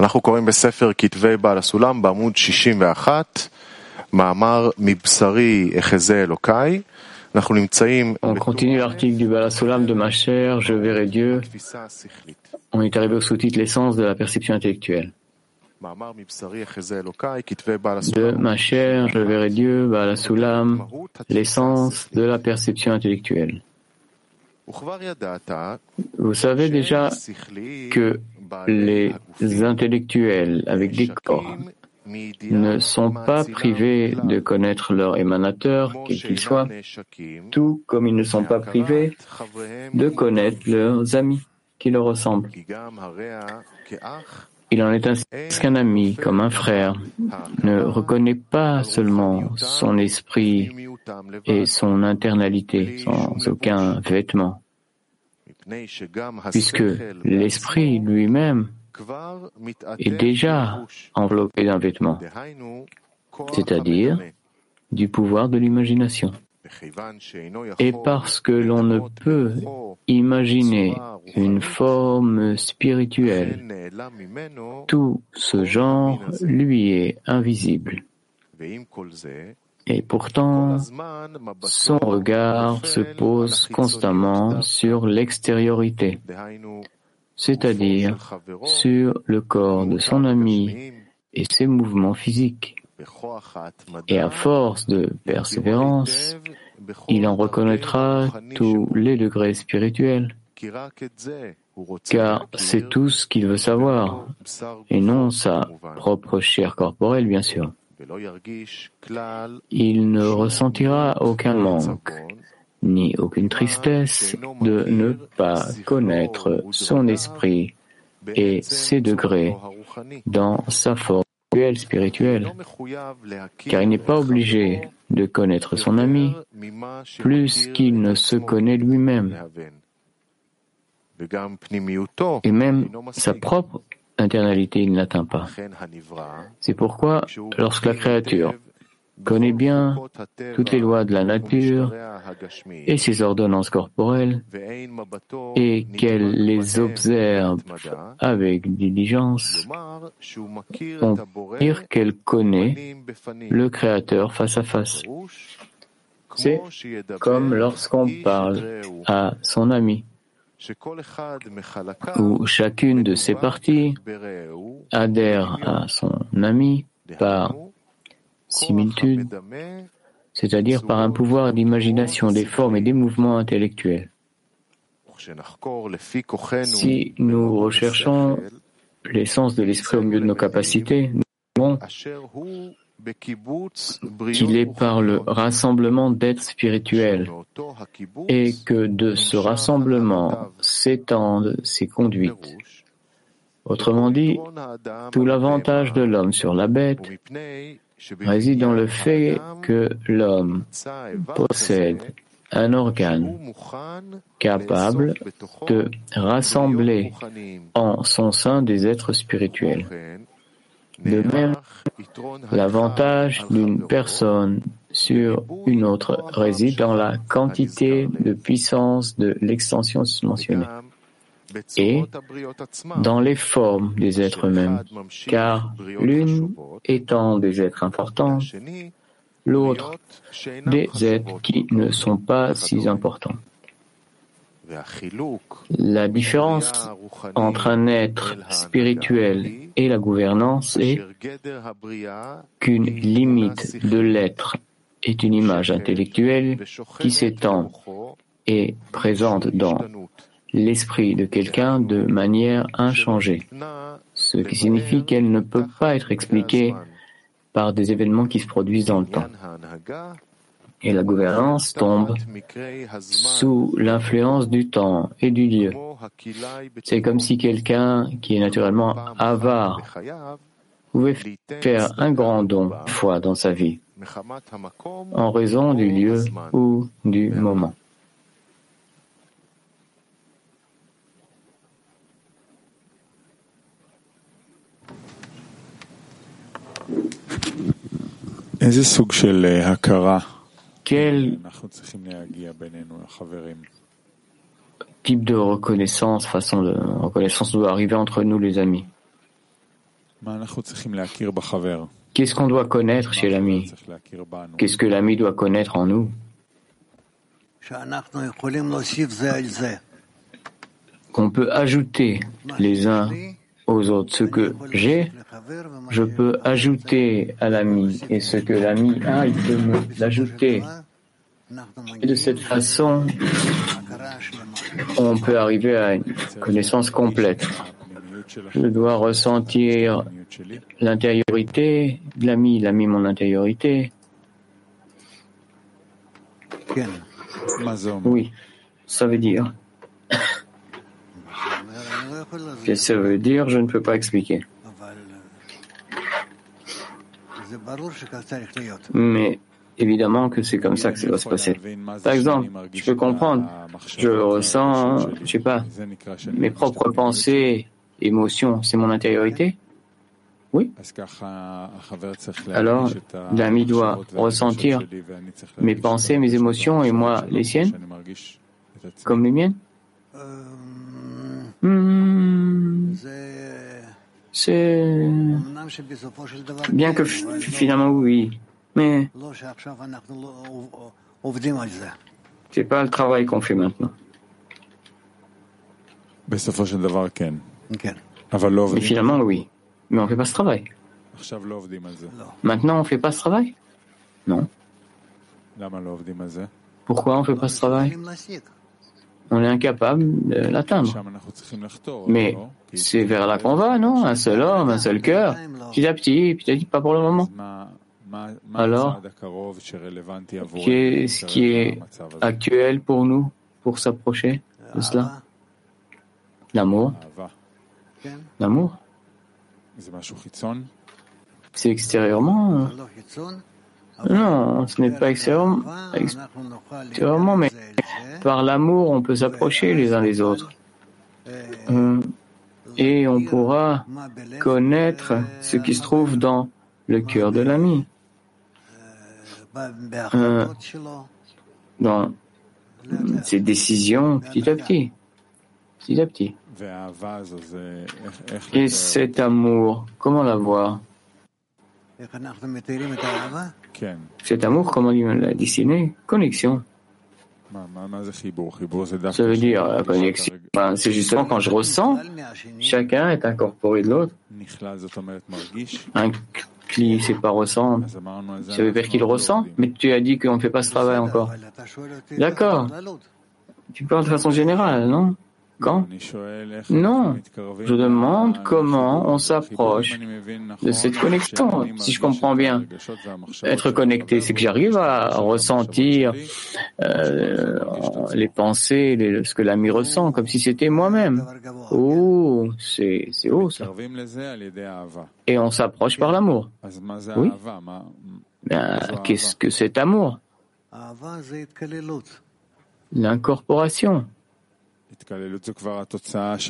אנחנו קוראים בספר כתבי בעל הסולם בעמוד 61, מאמר מבשרי אחזה אלוקיי. אנחנו נמצאים... On continue l'article du Balasulam de ma chair, je verrai Dieu. On est arrivé au sous-titre l'essence de la perception intellectuelle. De ma chair, je verrai Dieu, Balasulam, l'essence de la perception intellectuelle. Vous savez déjà que les intellectuels avec des corps ne sont pas privés de connaître leur émanateur, quel qu'il soit, tout comme ils ne sont pas privés de connaître leurs amis qui leur ressemblent. Il en est ainsi qu'un ami, comme un frère, ne reconnaît pas seulement son esprit et son internalité sans aucun vêtement, puisque l'esprit lui-même est déjà enveloppé d'un vêtement, c'est-à-dire du pouvoir de l'imagination. Et parce que l'on ne peut imaginer une forme spirituelle, tout ce genre lui est invisible. Et pourtant, son regard se pose constamment sur l'extériorité, c'est-à-dire sur le corps de son ami et ses mouvements physiques. Et à force de persévérance, il en reconnaîtra tous les degrés spirituels, car c'est tout ce qu'il veut savoir, et non sa propre chair corporelle, bien sûr. Il ne ressentira aucun manque, ni aucune tristesse de ne pas connaître son esprit et ses degrés dans sa forme spirituelle, car il n'est pas obligé de connaître son ami plus qu'il ne se connaît lui-même. Et même sa propre internalité, il n'atteint pas. C'est pourquoi, lorsque la créature connaît bien toutes les lois de la nature et ses ordonnances corporelles et qu'elle les observe avec diligence, on peut qu'elle connaît le Créateur face à face. C'est comme lorsqu'on parle à son ami, où chacune de ses parties adhère à son ami par similitude, c'est-à-dire par un pouvoir d'imagination des formes et des mouvements intellectuels. Si nous recherchons l'essence de l'esprit au milieu de nos capacités, nous qu'il est par le rassemblement d'êtres spirituels. Et que de ce rassemblement s'étendent ses conduites. Autrement dit, tout l'avantage de l'homme sur la bête réside dans le fait que l'homme possède un organe capable de rassembler en son sein des êtres spirituels. De même, l'avantage d'une personne sur une autre réside dans la quantité de puissance de l'extension mentionnée. Et dans les formes des êtres eux-mêmes, car l'une étant des êtres importants, l'autre des êtres qui ne sont pas si importants. La différence entre un être spirituel et la gouvernance est qu'une limite de l'être est une image intellectuelle qui s'étend et présente dans l'esprit de quelqu'un de manière inchangée, ce qui signifie qu'elle ne peut pas être expliquée par des événements qui se produisent dans le temps. Et la gouvernance tombe sous l'influence du temps et du lieu. C'est comme si quelqu'un qui est naturellement avare pouvait faire un grand don fois dans sa vie en raison du lieu ou du moment. Quel type de reconnaissance, façon de reconnaissance doit arriver entre nous les amis. Qu'est-ce qu'on doit connaître chez l'ami? Qu'est-ce que l'ami doit connaître en nous? Qu'on peut ajouter les uns aux autres. Ce que j'ai, je peux ajouter à l'ami. Et ce que l'ami a, il peut me l'ajouter. Et de cette façon, on peut arriver à une connaissance complète. Je dois ressentir l'intériorité de l'ami, l'ami mon intériorité. Oui, ça veut dire. Qu'est-ce que ça veut dire Je ne peux pas expliquer. Mais évidemment que c'est comme ça que ça doit se passer. Par exemple, je peux comprendre, je ressens, je sais pas, mes propres pensées, émotions, c'est mon intériorité? Oui. Alors, l'ami doit ressentir mes pensées, mes émotions et moi les siennes, comme les miennes. Hmm. C'est bien que finalement oui, mais c'est pas le travail qu'on fait maintenant. Mais finalement oui, mais on fait pas ce travail. Maintenant on fait pas ce travail? Non. Pourquoi on fait pas ce travail? on est incapable de l'atteindre. Mais c'est vers là qu'on va, non? Un seul homme, un seul cœur, petit à petit, petit à petit, pas pour le moment. Alors, qu'est-ce qui est actuel pour nous, pour s'approcher de cela? L'amour. L'amour. C'est extérieurement Non, ce n'est pas extérieurement, extérieurement mais par l'amour, on peut s'approcher les uns des autres. Et on pourra connaître ce qui se trouve dans le cœur de l'ami, euh, dans ses décisions petit à petit, petit à petit. Et cet amour, comment l'avoir Cet amour, comment l'a dessiné? Connexion. Ça veut dire la connexion. c'est justement quand je ressens, chacun est incorporé de l'autre. Qui c'est pas ressent, ça veut dire qu'il ressent, mais tu as dit qu'on ne fait pas ce travail encore. D'accord. Tu parles de façon générale, non? Quand Non. Je demande comment on s'approche de cette connexion. Si je comprends bien, être connecté, c'est que j'arrive à ressentir euh, les pensées, ce que l'ami ressent, comme si c'était moi-même. Oh, c'est haut ça. Et on s'approche par l'amour. Oui. Qu'est-ce que cet amour? L'incorporation.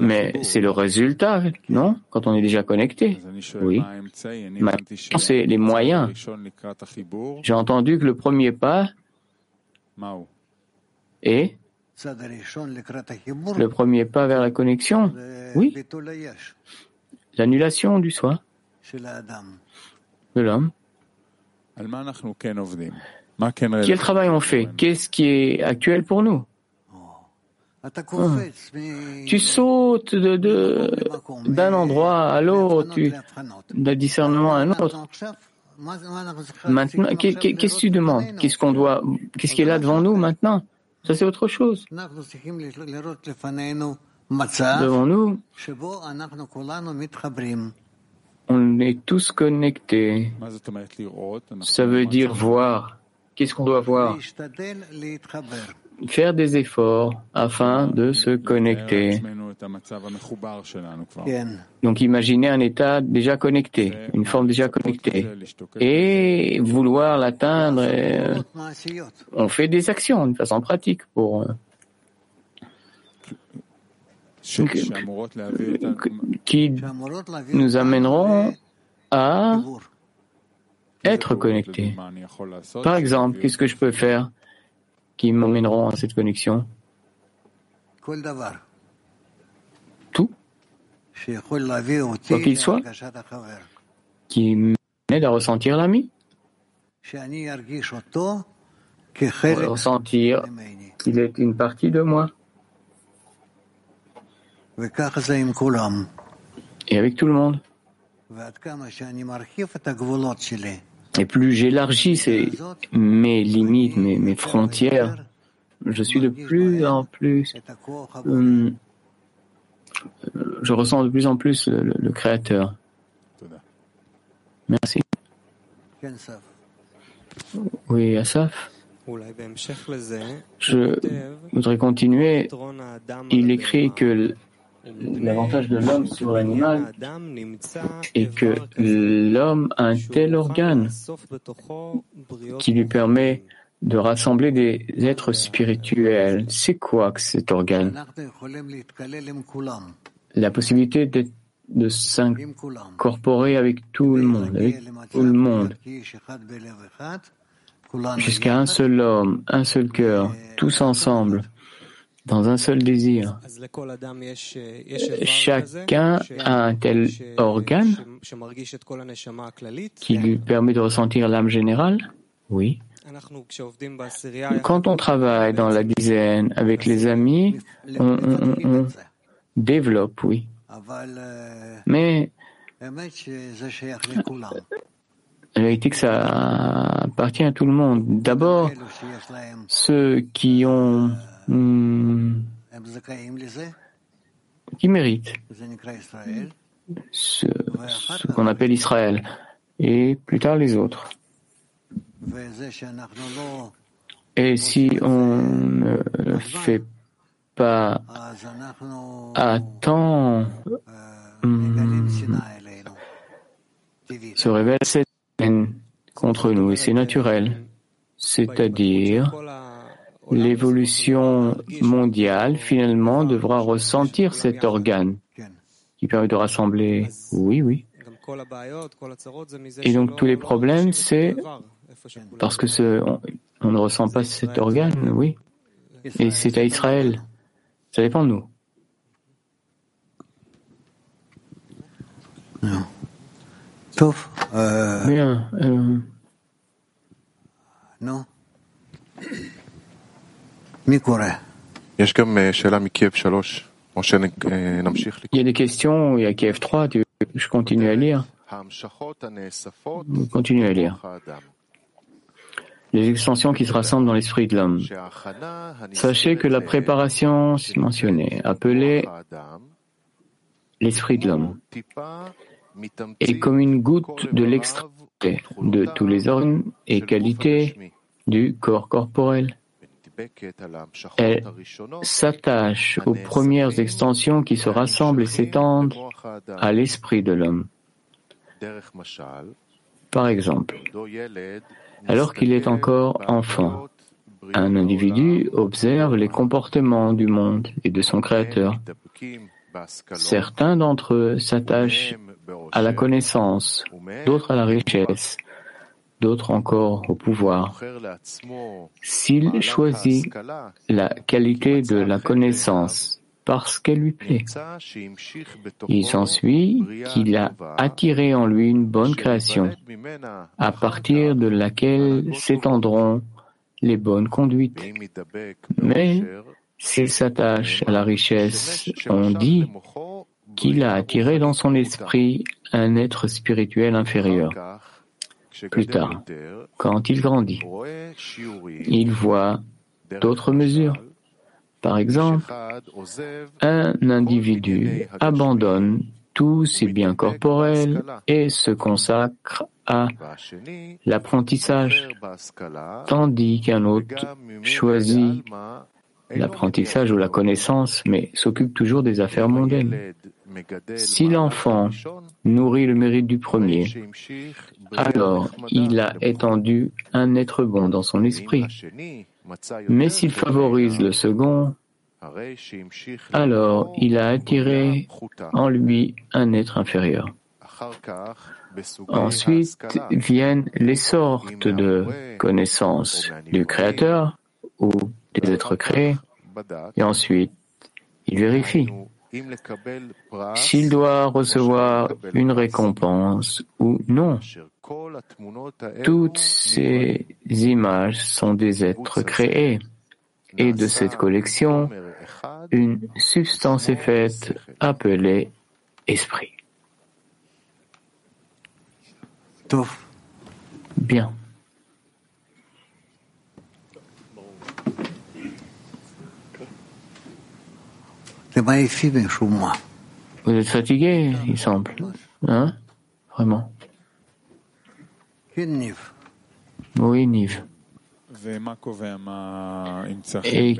Mais c'est le résultat, non? Quand on est déjà connecté. Oui. Maintenant, c'est les moyens. J'ai entendu que le premier pas est le premier pas vers la connexion. Oui. L'annulation du soi de l'homme. Quel travail on fait? Qu'est-ce qui est actuel pour nous? Tu sautes de, d'un endroit à l'autre, d'un discernement à un autre. Maintenant, qu'est-ce que tu demandes Qu'est-ce qu'on doit, qu'est-ce qui est là devant nous maintenant Ça c'est autre chose. Devant nous, on est tous connectés. Ça veut dire voir. Qu'est-ce qu'on doit voir faire des efforts afin de se connecter. Donc imaginez un état déjà connecté, une forme déjà connectée. Et vouloir l'atteindre, euh, on fait des actions de façon pratique pour... Euh, qui nous amèneront à être connectés. Par exemple, qu'est-ce que je peux faire? Qui m'emmèneront à cette connexion. Tout. quoi qu'il soit, qui m'aide à ressentir l'ami, ressentir qu'il est une partie de moi. Et avec tout le monde. Et plus j'élargis mes limites, mes, frontières, je suis de plus en plus, euh, je ressens de plus en plus le, Créateur. Merci. Oui, Asaf. Je voudrais continuer. Il écrit que l'avantage de l'homme sur l'animal est que l'homme a un tel organe qui lui permet de rassembler des êtres spirituels. C'est quoi cet organe? La possibilité de s'incorporer avec tout le monde, avec tout le monde, jusqu'à un seul homme, un seul cœur, tous ensemble dans un seul désir. Chacun a un tel organe qui lui permet de ressentir l'âme générale Oui. Quand on travaille dans la dizaine avec les amis, on, développe, oui. Mais la vérité que ça appartient à tout le monde. D'abord, ceux qui ont Hmm. qui mérite? ce, qu'on appelle Israël, et plus tard les autres. Et si on ne fait pas à temps, hmm, se révèle cette haine contre nous, et c'est naturel. C'est-à-dire, l'évolution mondiale finalement devra ressentir cet organe qui permet de rassembler. Oui, oui. Et donc tous les problèmes, c'est parce que ce, on, ne ressent pas cet organe, oui. Et c'est à Israël. Ça dépend de nous. Euh, Bien. Euh... Non. Il y a des questions, il y a Kiev 3, je continue à lire. Continue à lire. Les extensions qui se rassemblent dans l'esprit de l'homme. Sachez que la préparation mentionnée, appelée l'esprit de l'homme, est comme une goutte de l'extrait de tous les organes et qualités du corps corporel. Elle s'attache aux premières extensions qui se rassemblent et s'étendent à l'esprit de l'homme. Par exemple, alors qu'il est encore enfant, un individu observe les comportements du monde et de son Créateur. Certains d'entre eux s'attachent à la connaissance, d'autres à la richesse, d'autres encore au pouvoir. S'il choisit la qualité de la connaissance parce qu'elle lui plaît, il s'ensuit qu'il a attiré en lui une bonne création, à partir de laquelle s'étendront les bonnes conduites. Mais s'il s'attache à la richesse, on dit qu'il a attiré dans son esprit un être spirituel inférieur. Plus tard, quand il grandit, il voit d'autres mesures. Par exemple, un individu abandonne tous ses biens corporels et se consacre à l'apprentissage, tandis qu'un autre choisit l'apprentissage ou la connaissance, mais s'occupe toujours des affaires mondaines. Si l'enfant nourrit le mérite du premier, alors il a étendu un être bon dans son esprit. Mais s'il favorise le second, alors il a attiré en lui un être inférieur. Ensuite viennent les sortes de connaissances du Créateur ou des êtres créés, et ensuite il vérifie s'il doit recevoir une récompense ou non. Toutes ces images sont des êtres créés. et de cette collection, une substance est faite appelée esprit. Bien. Vous êtes fatigué, il semble. Hein? Vraiment. Oui, Nive. Et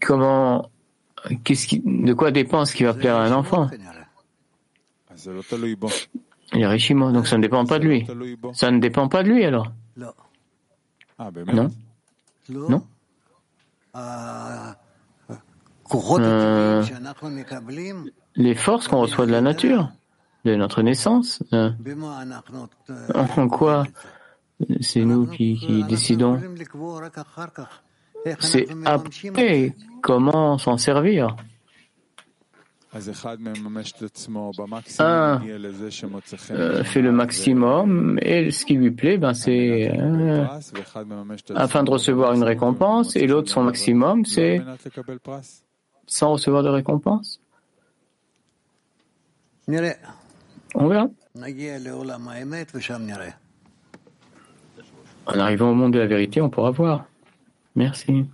comment, qu'est-ce qui, de quoi dépend ce qui va plaire à un enfant? Il est Rishimo, donc ça ne dépend pas de lui. Ça ne dépend pas de lui alors? Non. Non euh, Les forces qu'on reçoit de la nature, de notre naissance, euh, en quoi c'est nous qui, qui décidons. C'est après comment s'en servir. Un euh, fait le maximum et ce qui lui plaît, ben c'est euh, afin de recevoir une récompense et l'autre son maximum, c'est sans recevoir de récompense. On verra. En arrivant au monde de la vérité, on pourra voir. Merci.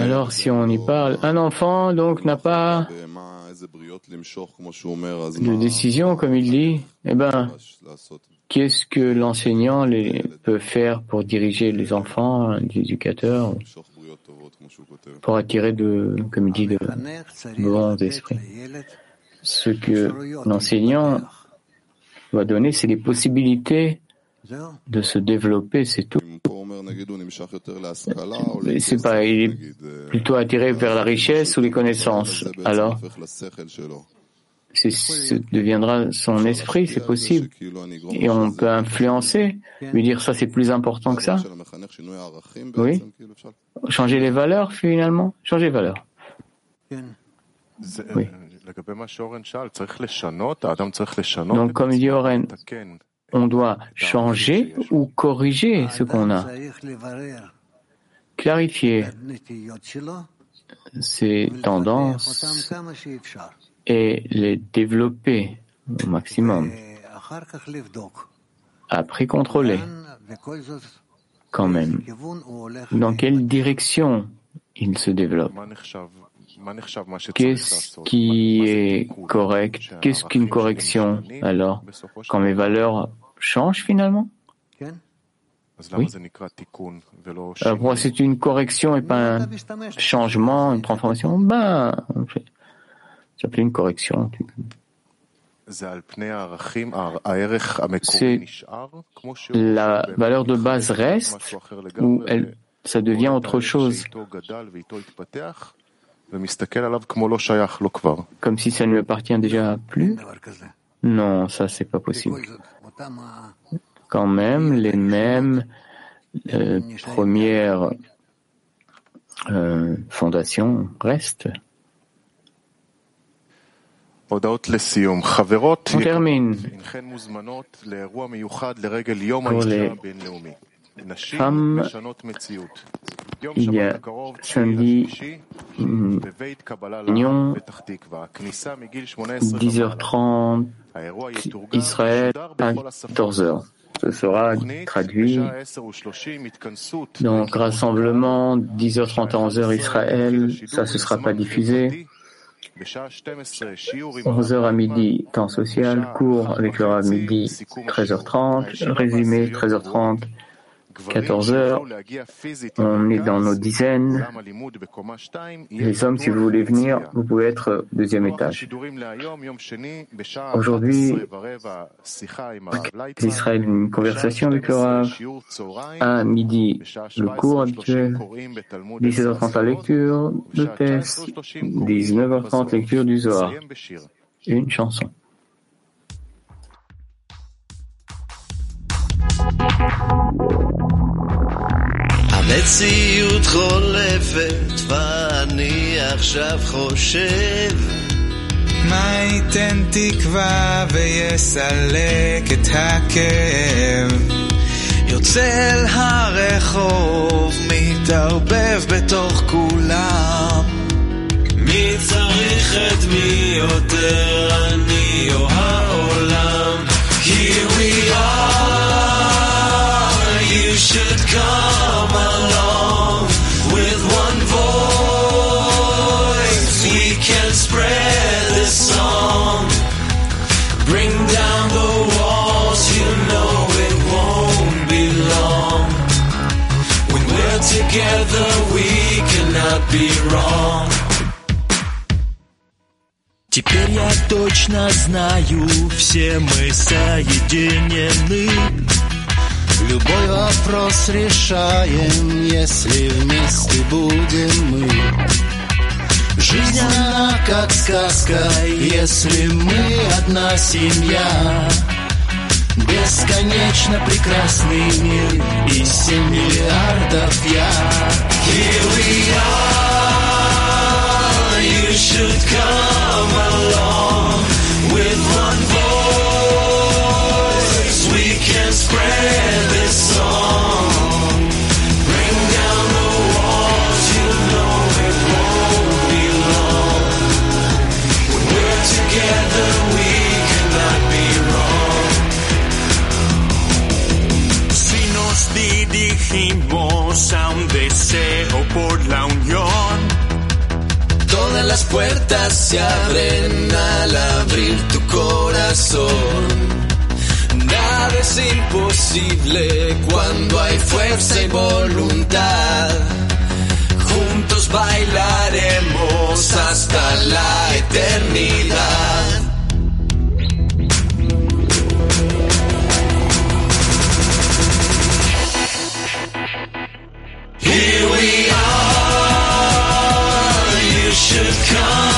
Alors, si on y parle, un enfant donc n'a pas de décision, comme il dit. Eh ben, qu'est-ce que l'enseignant peut faire pour diriger les enfants, l'éducateur, pour attirer de, comme il dit, de bons esprits? Ce que l'enseignant va donner, c'est les possibilités de se développer, c'est tout. C'est pas, il est plutôt attiré vers la richesse ou les connaissances. Alors, ce deviendra son esprit, c'est possible. Et on peut influencer, lui dire ça c'est plus important que ça. Oui. Changer les valeurs finalement. Changer les valeurs. Oui. Donc comme dit Oren, on doit changer ou corriger ce qu'on a. Clarifier ses tendances et les développer au maximum. Après contrôler, quand même, dans quelle direction il se développe? Qu'est-ce qui est correct? Qu'est-ce qu'une correction alors Quand mes valeurs changent finalement? Oui. Alors c'est une correction et pas un changement, une transformation? Ben, c'est une correction. la valeur de base reste ou elle, ça devient autre chose. Comme si ça ne lui appartient déjà plus? Non, ça c'est pas possible. Quand même, les mêmes euh, premières euh, fondations restent. On termine. Pour les femmes, il y a samedi une réunion, 10h30, Israël à 14h. Ce sera traduit. Donc, rassemblement, 10h30 à 11h Israël, ça ne sera pas diffusé. 11h à midi, temps social, cours avec le à midi, 13h30, résumé, 13h30, 14 heures. On est dans nos dizaines. Les hommes, si vous voulez venir, vous pouvez être deuxième étage. Aujourd'hui, Israël, une conversation avec le Rav. À midi, le cours habituel. 17h30 la lecture de test. 19h30 lecture du Zohar. Une chanson. Thank you. המציאות חולפת ואני עכשיו חושב. מה ייתן תקווה ויסלק את הכאב? יוצא אל הרחוב, מתערבב בתוך כולם. מי צריך את מי יותר, be wrong. Теперь я точно знаю, все мы соединены. Любой вопрос решаем, если вместе будем мы. Жизнь она как сказка, если мы одна семья. Бесконечно прекрасный мир и семь миллиардов я. Here we are, you should come along with one voice. We can spread this song. a un deseo por la unión. Todas las puertas se abren al abrir tu corazón. Nada es imposible cuando hay fuerza y voluntad. Juntos bailaremos hasta la eternidad. come.